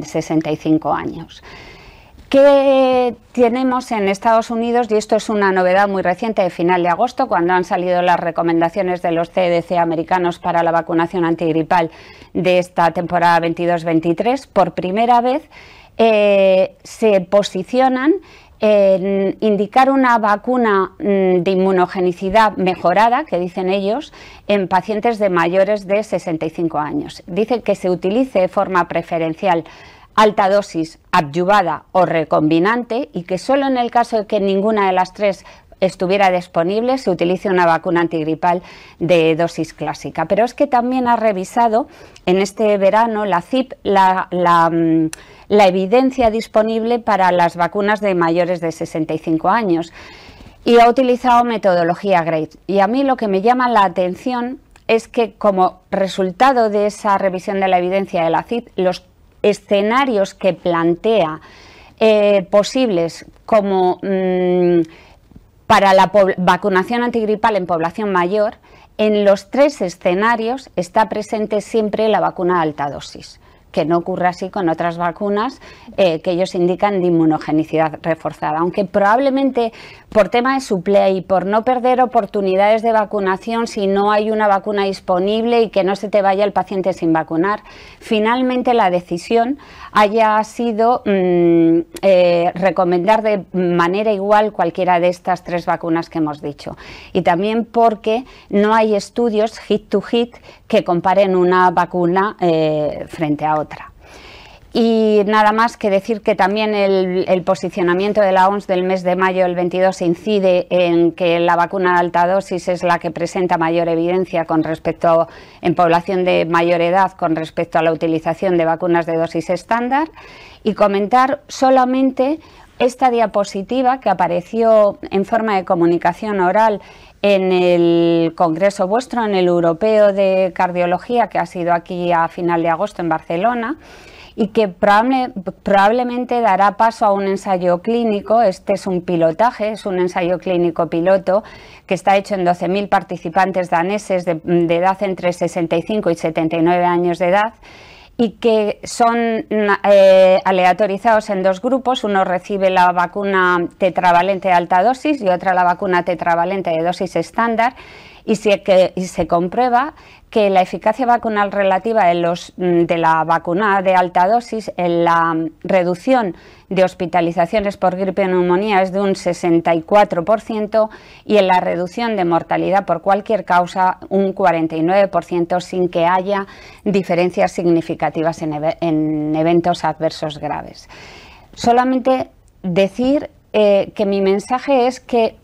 65 eh, años. ¿Qué tenemos en Estados Unidos? Y esto es una novedad muy reciente de final de agosto, cuando han salido las recomendaciones de los CDC americanos para la vacunación antigripal de esta temporada 22-23. Por primera vez eh, se posicionan en indicar una vacuna mm, de inmunogenicidad mejorada, que dicen ellos, en pacientes de mayores de 65 años. Dicen que se utilice de forma preferencial alta dosis adyuvada o recombinante y que solo en el caso de que ninguna de las tres estuviera disponible, se utilice una vacuna antigripal de dosis clásica. Pero es que también ha revisado en este verano la CIP la, mm, la evidencia disponible para las vacunas de mayores de 65 años y ha utilizado metodología GRADE. Y a mí lo que me llama la atención es que como resultado de esa revisión de la evidencia de la CIP, los escenarios que plantea eh, posibles como mm, para la vacunación antigripal en población mayor, en los tres escenarios está presente siempre la vacuna de alta dosis que no ocurre así con otras vacunas eh, que ellos indican de inmunogenicidad reforzada. Aunque probablemente por tema de suple y por no perder oportunidades de vacunación si no hay una vacuna disponible y que no se te vaya el paciente sin vacunar, finalmente la decisión haya sido mm, eh, recomendar de manera igual cualquiera de estas tres vacunas que hemos dicho. Y también porque no hay estudios hit to hit que comparen una vacuna eh, frente a otra. Y nada más que decir que también el, posicionamiento de la OMS del mes de mayo del 22 incide en que la vacuna de alta dosis es la que presenta mayor evidencia con respecto en población de mayor edad con respecto a la utilización de vacunas de dosis estándar. Y comentar solamente esta diapositiva que apareció en forma de comunicación oral en el congreso vuestro, en el europeo de cardiología que ha sido aquí a final de agosto en Barcelona y que probablemente dará paso a un ensayo clínico. Este es un pilotaje, es un ensayo clínico piloto que está hecho en 12.000 participantes daneses de, edad entre 65 y 79 años de edad y que son eh, aleatorizados en dos grupos. Uno recibe la vacuna tetravalente de alta dosis y otra la vacuna tetravalente de dosis estándar y y se comprueba que la eficacia vacunal relativa mm, de la vacuna de alta dosis en la reducción de hospitalizaciones por gripe y neumonía es de un 64% y en la reducción de mortalidad por cualquier causa un 49% sin que haya diferencias significativas en, eventos adversos graves. Solamente decir eh, que mi mensaje es que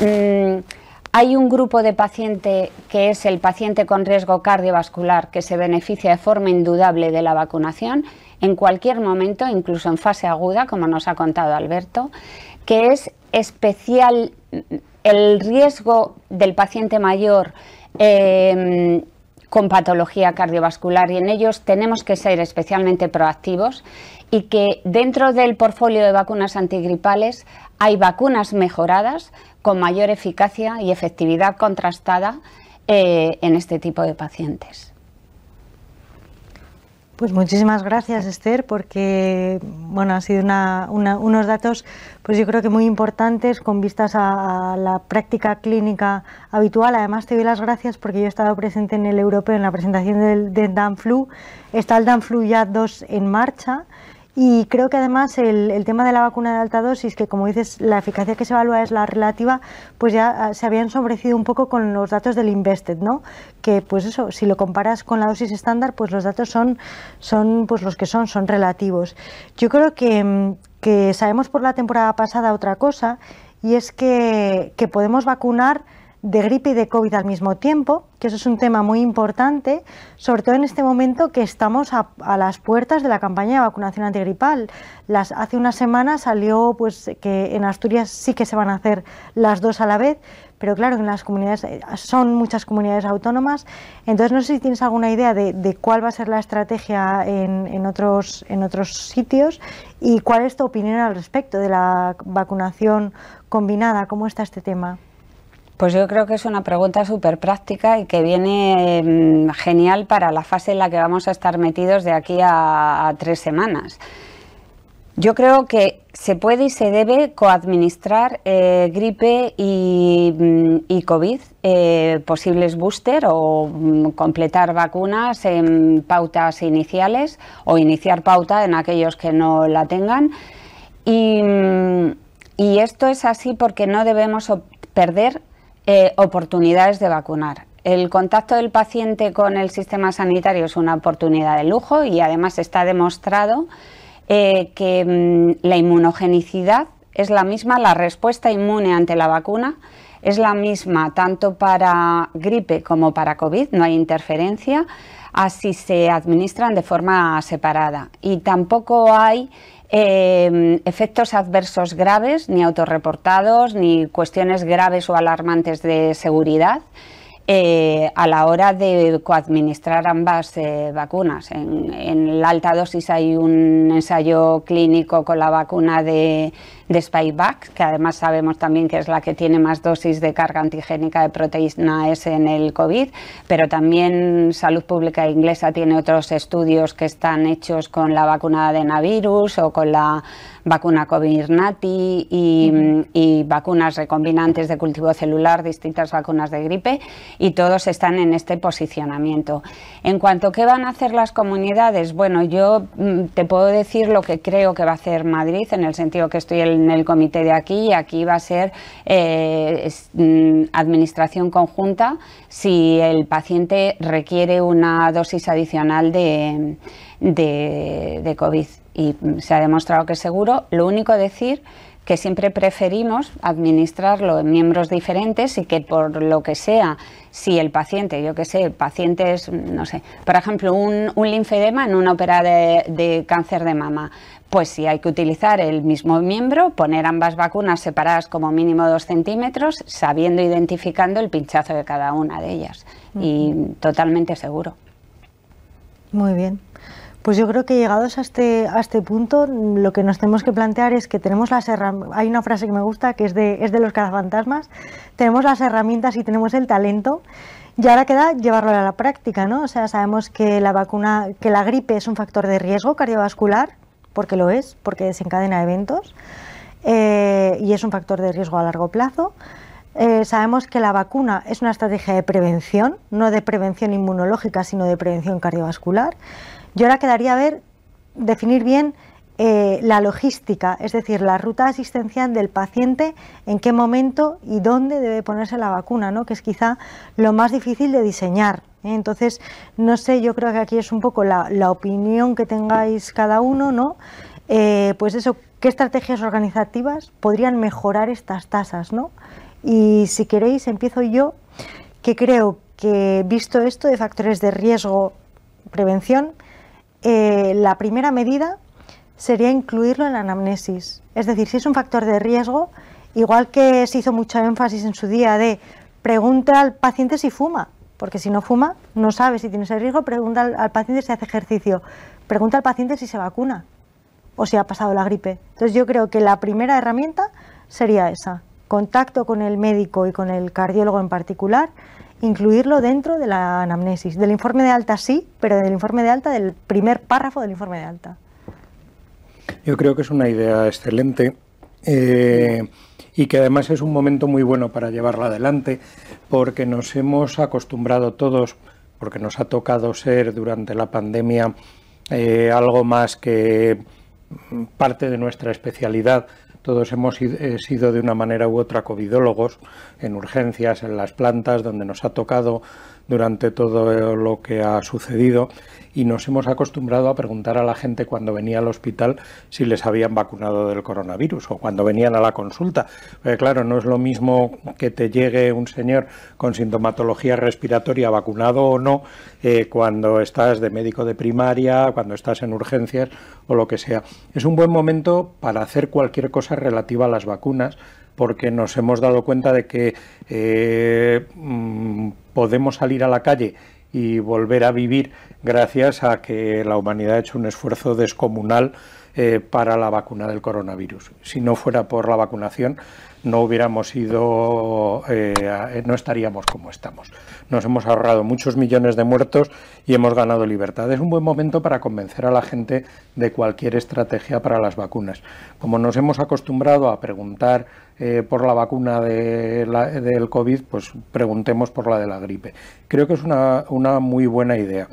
mm, hay un grupo de paciente que es el paciente con riesgo cardiovascular que se beneficia de forma indudable de la vacunación en cualquier momento, incluso en fase aguda, como nos ha contado Alberto, que es especial el riesgo del paciente mayor em, con patología cardiovascular. Y en ellos tenemos que ser especialmente proactivos y que dentro del portfolio de vacunas antigripales hay vacunas mejoradas con mayor eficacia y efectividad contrastada eh, en este tipo de pacientes. Pues muchísimas gracias Esther, porque bueno, han sido unos datos, pues yo creo que muy importantes con vistas a, la práctica clínica habitual. Además te doy las gracias porque yo he estado presente en el europeo en la presentación del, del DANFLU. Está el DANFLU ya 2 en marcha y creo que además el, tema de la vacuna de alta dosis, que como dices, la eficacia que se evalúa es la relativa, pues ya ah, se habían ensombrecido un poco con los datos del Invested, ¿no? Que pues eso, si lo comparas con la dosis estándar, pues los datos son, son pues los que son, son relativos. Yo creo que, que sabemos por la temporada pasada otra cosa, y es que, que podemos vacunar de gripe y de COVID al mismo tiempo, que eso es un tema muy importante, sobre todo en este momento que estamos a, las puertas de la campaña de vacunación antigripal. Las, hace una semana salió pues, que en Asturias sí que se van a hacer las dos a la vez, pero claro, en las comunidades eh, son muchas comunidades autónomas, entonces no sé si tienes alguna idea de, cuál va a ser la estrategia en, en, otros, en otros sitios y cuál es tu opinión al respecto de la vacunación combinada, cómo está este tema. Pues yo creo que es una pregunta súper práctica y que viene mm, genial para la fase en la que vamos a estar metidos de aquí a, tres semanas. Yo creo que se puede y se debe coadministrar eh, gripe y, mm, COVID, eh, posibles booster o mm, completar vacunas en pautas iniciales o iniciar pauta en aquellos que no la tengan. Y, y esto es así porque no debemos perder eh, oportunidades de vacunar. El contacto del paciente con el sistema sanitario es una oportunidad de lujo y además está demostrado eh, que mm, la inmunogenicidad es la misma, la respuesta inmune ante la vacuna es la misma tanto para gripe como para COVID, no hay interferencia, así se administran de forma separada y tampoco hay eh, efectos adversos graves, ni autorreportados, ni cuestiones graves o alarmantes de seguridad. Eh, a la hora de coadministrar ambas eh, vacunas. En, la alta dosis hay un ensayo clínico con la vacuna de, de Spikevax, que además sabemos también que es la que tiene más dosis de carga antigénica de proteína S en el COVID, pero también Salud Pública Inglesa tiene otros estudios que están hechos con la vacuna de Navirus o con la vacuna Comirnaty y, y vacunas recombinantes de cultivo celular, distintas vacunas de gripe, y todos están en este posicionamiento. En cuanto a qué van a hacer las comunidades, bueno, yo mm, te puedo decir lo que creo que va a hacer Madrid, en el sentido que estoy en el comité de aquí y aquí va a ser eh, mm, administración conjunta si el paciente requiere una dosis adicional de, de, COVID. Y se ha demostrado que es seguro. Lo único decir que siempre preferimos administrarlo en miembros diferentes y que por lo que sea, si el paciente, yo que sé, pacientes, no sé, por ejemplo, un, linfedema en una ópera de, cáncer de mama, pues si hay que utilizar el mismo miembro, poner ambas vacunas separadas como mínimo dos centímetros, sabiendo, identificando el pinchazo de cada una de ellas. Y totalmente seguro. Muy bien. Pues yo creo que llegados a este, a este punto, lo que nos tenemos que plantear es que tenemos las herramientas. Hay una frase que me gusta que es de, es de los cazafantasmas: tenemos las herramientas y tenemos el talento. Y ahora queda llevarlo a la práctica, ¿no? O sea, sabemos que la vacuna, que la gripe es un factor de riesgo cardiovascular, porque lo es, porque desencadena eventos, eh, y es un factor de riesgo a largo plazo. eh, sabemos que la vacuna es una estrategia de prevención, no de prevención inmunológica, sino de prevención cardiovascular. Yo ahora quedaría ver, definir bien eh, la logística, es decir, la ruta asistencial del paciente, en qué momento y dónde debe ponerse la vacuna, ¿no? que es quizá lo más difícil de diseñar. ¿Eh? Entonces, no sé, yo creo que aquí es un poco la, opinión que tengáis cada uno, ¿no? Eh, pues eso, qué estrategias organizativas podrían mejorar estas tasas, ¿no? Y si queréis, empiezo yo, que creo que visto esto de factores de riesgo, prevención, la primera medida sería incluirlo en la anamnesis. Es decir, si es un factor de riesgo, igual que se hizo mucho énfasis en su día de pregunta al paciente si fuma, porque si no fuma, no sabe si tiene ese riesgo, pregunta al, paciente si hace ejercicio, pregunta al paciente si se vacuna o si ha pasado la gripe. Entonces yo creo que la primera herramienta sería esa, contacto con el médico y con el cardiólogo en particular, incluirlo dentro de la anamnesis. Del informe de alta sí, pero del informe de alta, del primer párrafo del informe de alta. Yo creo que es una idea excelente eh, y que además es un momento muy bueno para llevarla adelante porque nos hemos acostumbrado todos, porque nos ha tocado ser durante la pandemia eh, algo más que parte de nuestra especialidad. Todos hemos eh, sido de una manera u otra covidólogos en urgencias, en las plantas, donde nos ha tocado durante todo lo que ha sucedido y nos hemos acostumbrado a preguntar a la gente cuando venía al hospital si les habían vacunado del coronavirus o cuando venían a la consulta. claro, no es lo mismo que te llegue un señor con sintomatología respiratoria vacunado o no eh, cuando estás de médico de primaria, cuando estás en urgencias o lo que sea. Es un buen momento para hacer cualquier cosa relativa a las vacunas porque nos hemos dado cuenta de que eh, mm, podemos salir a la calle y volver a vivir gracias a que la humanidad ha hecho un esfuerzo descomunal eh, para la vacuna del coronavirus. Si no fuera por la vacunación, no hubiéramos ido, eh, no estaríamos como estamos. Nos hemos ahorrado muchos millones de muertos y hemos ganado libertad. Es un buen momento para convencer a la gente de cualquier estrategia para las vacunas. Como nos hemos acostumbrado a preguntar eh, por la vacuna del COVID, pues preguntemos por la de la gripe. Creo que es una, una muy buena idea.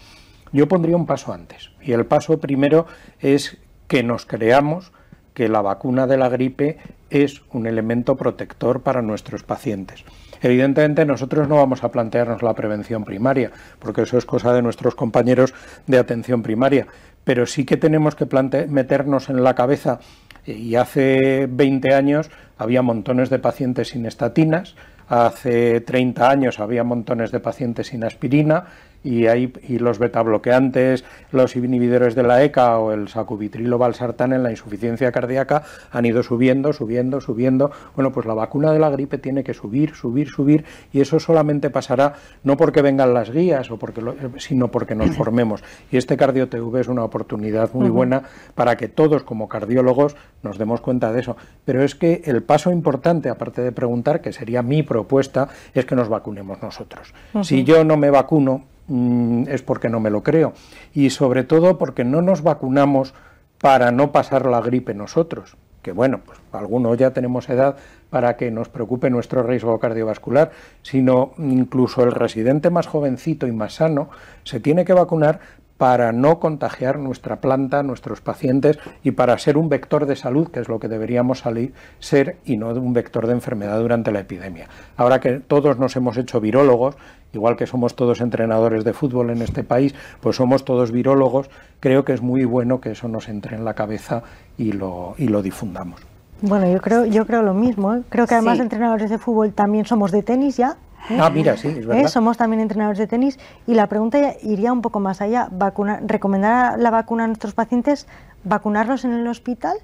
Yo pondría un paso antes. Y el paso primero es que nos creamos que la vacuna de la gripe es un elemento protector para nuestros pacientes. Evidentemente nosotros no vamos a plantearnos la prevención primaria, porque eso es cosa de nuestros compañeros de atención primaria, pero sí que tenemos que meternos en la cabeza, y hace 20 años había montones de pacientes sin estatinas, hace 30 años había montones de pacientes sin aspirina, y, hay, y los betabloqueantes, los inhibidores de la ECA o el sacubitrilo valsartán en la insuficiencia cardíaca han ido subiendo, subiendo, subiendo. Bueno, pues la vacuna de la gripe tiene que subir, subir, subir y eso solamente pasará no porque vengan las guías o porque sino porque nos formemos. Y este cardio TV es una oportunidad muy buena para que todos como cardiólogos nos demos cuenta de eso. Pero es que el paso importante, aparte de preguntar, que sería mi propuesta, es que nos vacunemos nosotros. Si yo no me vacuno, Mm, es porque no me lo creo. Y sobre todo porque no nos vacunamos para no pasar la gripe nosotros, que bueno, pues algunos ya tenemos edad para que nos preocupe nuestro riesgo cardiovascular, sino incluso el residente más jovencito y más sano se tiene que vacunar para no contagiar nuestra planta, nuestros pacientes y para ser un vector de salud, que es lo que deberíamos salir, ser y no un vector de enfermedad durante la epidemia. Ahora que todos nos hemos hecho virólogos, igual que somos todos entrenadores de fútbol en este país, pues somos todos virólogos, creo que es muy bueno que eso nos entre en la cabeza y lo, y lo difundamos. Bueno, yo creo, yo creo lo mismo. ¿eh? Creo que además de entrenadores de fútbol también somos de tenis ya. Ah, mira, sí, es verdad. ¿Eh? Somos también entrenadores de tenis y la pregunta iría un poco más allá. Vacuna, ¿Recomendar la vacuna a nuestros pacientes, vacunarlos en el hospital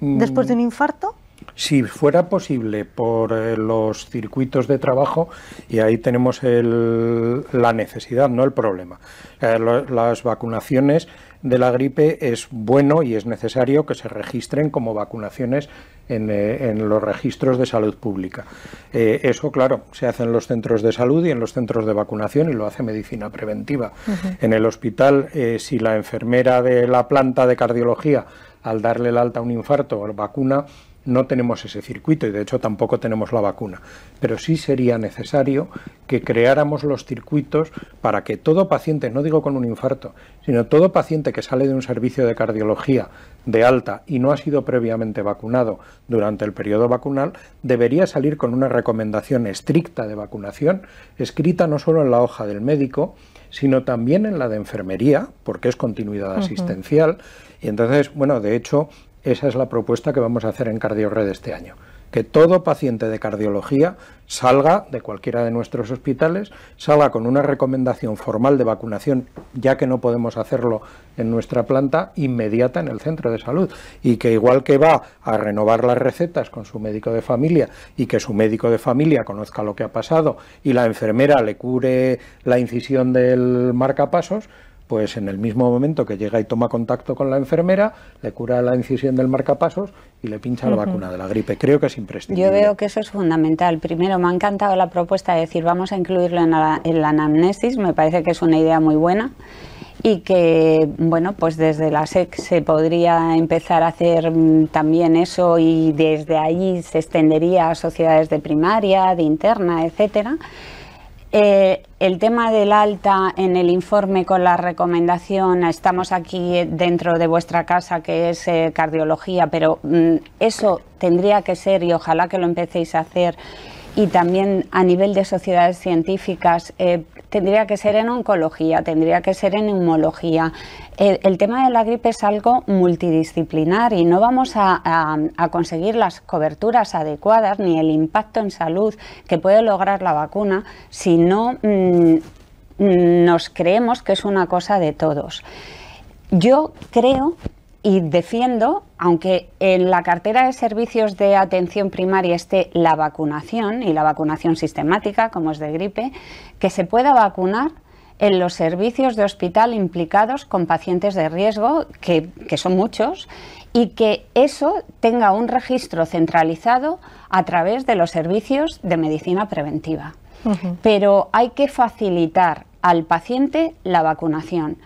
después de un mm. infarto? Si fuera posible por eh, los circuitos de trabajo, y ahí tenemos la necesidad, no el problema. Eh, las vacunaciones de la gripe es bueno y es necesario que se registren como vacunaciones en, eh, los registros de salud pública. eso, claro, se hace en los centros de salud y en los centros de vacunación y lo hace medicina preventiva. En el hospital, si la enfermera de la planta de cardiología, al darle el alta a un infarto, vacuna, no tenemos ese circuito y de hecho tampoco tenemos la vacuna. Pero sí sería necesario que creáramos los circuitos para que todo paciente, no digo con un infarto, sino todo paciente que sale de un servicio de cardiología de alta y no ha sido previamente vacunado durante el periodo vacunal, debería salir con una recomendación estricta de vacunación, escrita no solo en la hoja del médico, sino también en la de enfermería, porque es continuidad asistencial. Y entonces, bueno, de hecho, esa es la propuesta que vamos a hacer en CardioRed este año que todo paciente de cardiología salga de cualquiera de nuestros hospitales, salga con una recomendación formal de vacunación, ya que no podemos hacerlo en nuestra planta, inmediata en el centro de salud. Y que igual que va a renovar las recetas con su médico de familia y que su médico de familia conozca lo que ha pasado y la enfermera le cure la incisión del marcapasos, pues en el mismo momento que llega y toma contacto con la enfermera, le cura la incisión del marcapasos y le pincha la vacuna de la gripe. Creo que es imprescindible. Yo veo que eso es fundamental. Primero, me ha encantado la propuesta de decir vamos a incluirlo en la, en la anamnesis, me parece que es una idea muy buena y que, bueno, pues desde la SEC se podría empezar a hacer mm, también eso y desde ahí se extendería a sociedades de primaria, de interna, etcétera. Eh, el tema del alta en el informe con la recomendación, estamos aquí dentro de vuestra casa que es eh, cardiología, pero mm, eso tendría que ser y ojalá que lo empecéis a hacer y también a nivel de sociedades científicas eh, tendría que ser en oncología, tendría que ser en neumología. El, tema de la gripe es algo multidisciplinar y no vamos a, conseguir las coberturas adecuadas ni el impacto en salud que puede lograr la vacuna si no mm, nos creemos que es una cosa de todos. Yo creo y defiendo, aunque en la cartera de servicios de atención primaria esté la vacunación y la vacunación sistemática, como es de gripe, que se pueda vacunar en los servicios de hospital implicados con pacientes de riesgo, que, son muchos, y que eso tenga un registro centralizado a través de los servicios de medicina preventiva. Pero hay que facilitar al paciente la vacunación.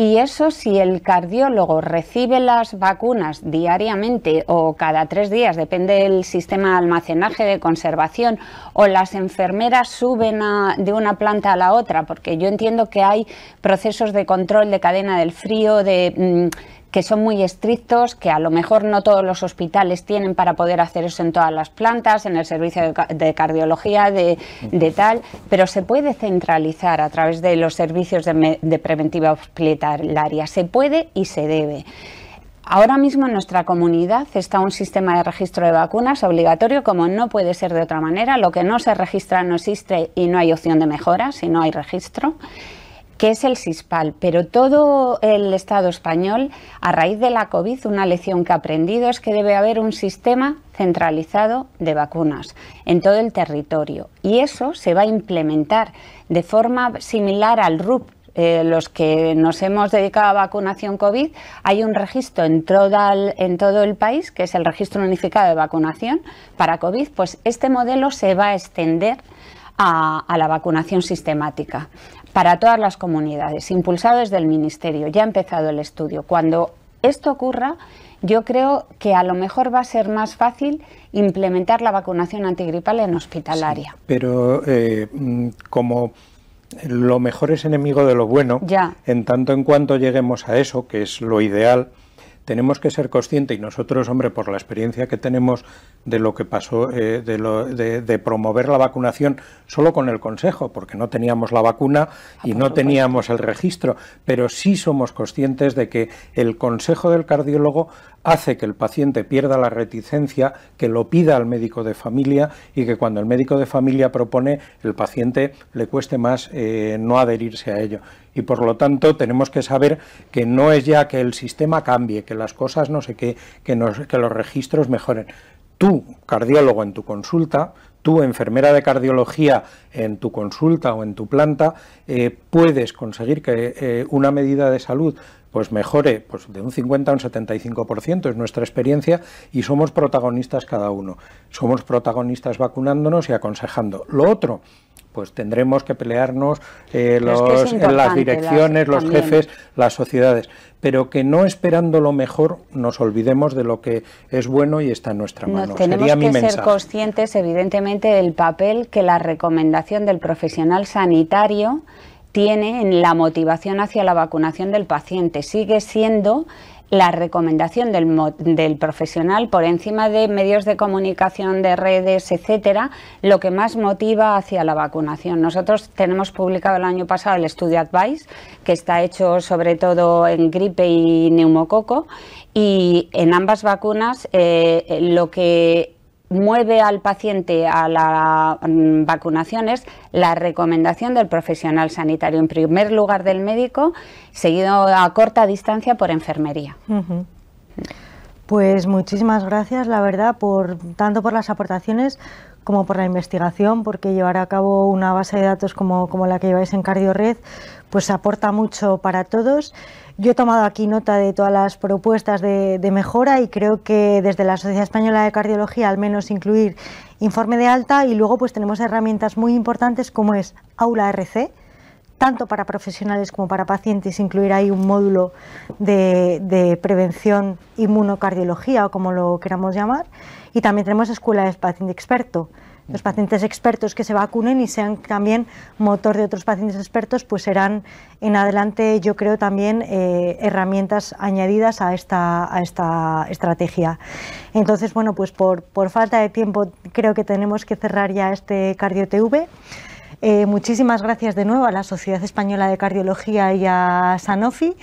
Y eso si el cardiólogo recibe las vacunas diariamente o cada tres días, depende del sistema de almacenaje, de conservación, o las enfermeras suben de una planta a la otra, porque yo entiendo que hay procesos de control de cadena del frío, de... Mm, que son muy estrictos, que a lo mejor no todos los hospitales tienen para poder hacer eso en todas las plantas, en el servicio de, cardiología, de, tal, pero se puede centralizar a través de los servicios de, de preventiva hospitalaria. Se puede y se debe. Ahora mismo en nuestra comunidad está un sistema de registro de vacunas obligatorio, como no puede ser de otra manera. Lo que no se registra no existe y no hay opción de mejora si no hay registro que es el SISPAL, pero todo el Estado español, a raíz de la COVID, una lección que ha aprendido es que debe haber un sistema centralizado de vacunas en todo el territorio y eso se va a implementar de forma similar al RUP, eh, los que nos hemos dedicado a vacunación COVID, hay un registro en, en todo el país, que es el registro unificado de vacunación para COVID, pues este modelo se va a extender a, a la vacunación sistemática para todas las comunidades, impulsado desde el Ministerio. Ya ha empezado el estudio. Cuando esto ocurra, yo creo que a lo mejor va a ser más fácil implementar la vacunación antigripal en hospitalaria. pero eh, mm, como lo mejor es enemigo de lo bueno, ya. en tanto en cuanto lleguemos a eso, que es lo ideal, tenemos que ser conscientes, y nosotros, hombre, por la experiencia que tenemos de lo que pasó, eh, de, lo, de, promover la vacunación solo con el Consejo, porque no teníamos la vacuna y no teníamos el registro, pero sí somos conscientes de que el Consejo del Cardiólogo hace que el paciente pierda la reticencia, que lo pida al médico de familia y que cuando el médico de familia propone, el paciente le cueste más eh, no adherirse a ello y por lo tanto tenemos que saber que no es ya que el sistema cambie, que las cosas no sé qué, que, los registros mejoren. Tú, cardiólogo en tu consulta, tú, enfermera de cardiología en tu consulta o en tu planta, eh, puedes conseguir que eh, una medida de salud pues mejore pues de un 50 a un 75%, es nuestra experiencia y somos protagonistas cada uno. Somos protagonistas vacunándonos y aconsejando. Lo otro, pues tendremos que pelearnos eh, los, en las direcciones, los jefes, las sociedades, pero que no esperando lo mejor nos olvidemos de lo que es bueno y está en nuestra mano. tenemos que ser conscientes, evidentemente, del papel que la recomendación del profesional sanitario tiene en la motivación hacia la vacunación del paciente. Sigue siendo la recomendación del, profesional por encima de medios de comunicación, de redes, etcétera, lo que más motiva hacia la vacunación. Nosotros tenemos publicado el año pasado el estudio Advice, que está hecho sobre todo en gripe y neumococo, y en ambas vacunas eh, lo que mueve al paciente a la mm, vacunación es la recomendación del profesional sanitario, en primer lugar del médico, seguido a corta distancia por enfermería. Pues muchísimas gracias, la verdad, por tanto por las aportaciones como por la investigación, porque llevar a cabo una base de datos como, como la que lleváis en CardioRed, pues aporta mucho para todos. Yo he tomado aquí nota de todas las propuestas de, mejora y creo que desde la Sociedad Española de Cardiología al menos incluir informe de alta y luego pues tenemos herramientas muy importantes como es Aula RC, tanto para profesionales como para pacientes, incluir ahí un módulo de, de, prevención inmunocardiología o como lo queramos llamar. Y también tenemos escuela de paciente experto, los pacientes expertos que se vacunen y sean también motor de otros pacientes expertos, pues serán en adelante, yo creo, también eh, herramientas añadidas a esta, a esta estrategia. Entonces, bueno, pues por, por, falta de tiempo creo que tenemos que cerrar ya este Cardio TV. Eh, muchísimas gracias de nuevo a la Sociedad Española de Cardiología y a Sanofi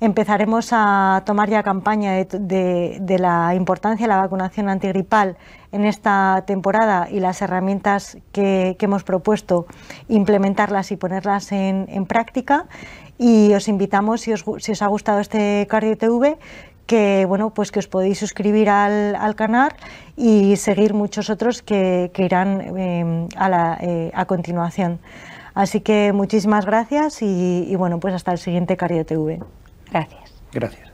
empezaremos a tomar ya campaña de, la importancia de la vacunación antigripal en esta temporada y las herramientas que, hemos propuesto, implementarlas y ponerlas en, práctica. Y os invitamos, si os, ha gustado este Cardio TV, que bueno pues que os podéis suscribir al, canal y seguir muchos otros que, irán a, eh, a continuación. Así que muchísimas gracias y, y bueno pues hasta el siguiente Cardio TV. Gracias. Gracias.